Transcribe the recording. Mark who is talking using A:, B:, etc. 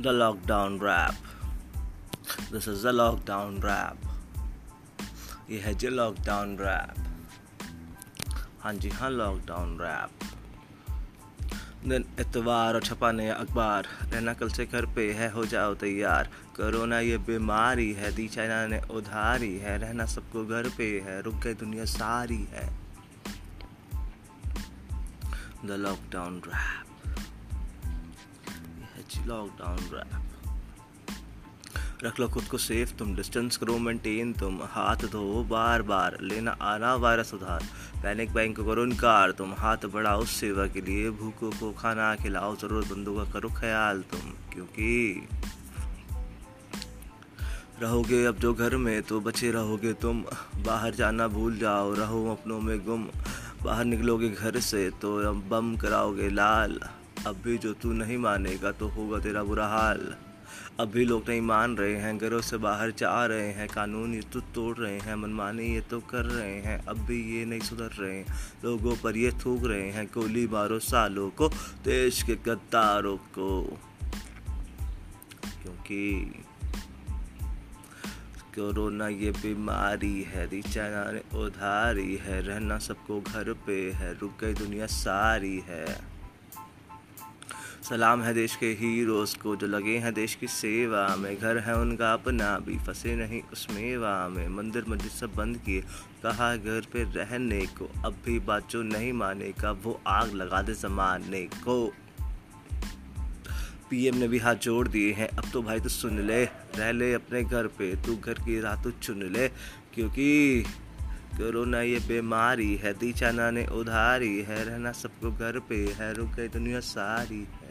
A: The lockdown rap. This is the lockdown rap. ये है जी lockdown rap हाँ जी हाँ लॉकडाउन रैप दिन इतवार और छपाने अखबार. रहना कल से घर पे है, हो जाओ तैयार. कोरोना ये बीमारी है, दी चाइना ने उधारी है. रहना सबको घर पे है, रुक गई दुनिया सारी है. The lockdown rap lockdown rap रख लो खुद को सेफ़ तुम डिस्टेंस करो मेंटेन तुम हाथ धो बार बार लेना आना वायरस उधार। पैनिक बैंक को करो इनकार, तुम हाथ बढ़ाओ सेवा के लिए, भूखों को खाना खिलाओ, जरूरतमंदों का करो ख्याल तुम, क्योंकि रहोगे अब जो घर में तो बचे रहोगे तुम। बाहर जाना भूल जाओ, रहो अपनों में गुम। बाहर निकलोगे घर से तो बम कराओगे लाल। अब भी जो तू नहीं मानेगा तो होगा तेरा बुरा हाल। अब भी लोग नहीं मान रहे हैं, घरों से बाहर जा रहे हैं, कानून ये तो तोड़ रहे हैं, मनमानी ये तो कर रहे हैं अब भी ये नहीं सुधर रहे हैं। लोगों पर ये थूक रहे हैं, गोली मारो सालों को, देश के गद्दारों को। क्योंकि कोरोना ये बीमारी है चाइना ने उधारी है, रहना सबको घर पे है, रुक गई दुनिया सारी है। सलाम है देश के हीरोज़ को जो लगे हैं देश की सेवा में। घर है उनका अपना, भी फंसे नहीं उस मेवा में। मंदिर मस्जिद सब बंद किए, कहा घर पे रहने को। अब भी बात जो नहीं मानेगा, वो आग लगा दे जमाने को। पीएम ने भी हाथ जोड़ दिए हैं, अब तो भाई तो सुन ले, रह ले अपने घर पे। तू घर की राह तो चुन ले, क्योंकि कोरोना ये बीमारी है। दी चाना ने उधारी है, रहना सबको घर पे है। रुक गई दुनिया सारी है।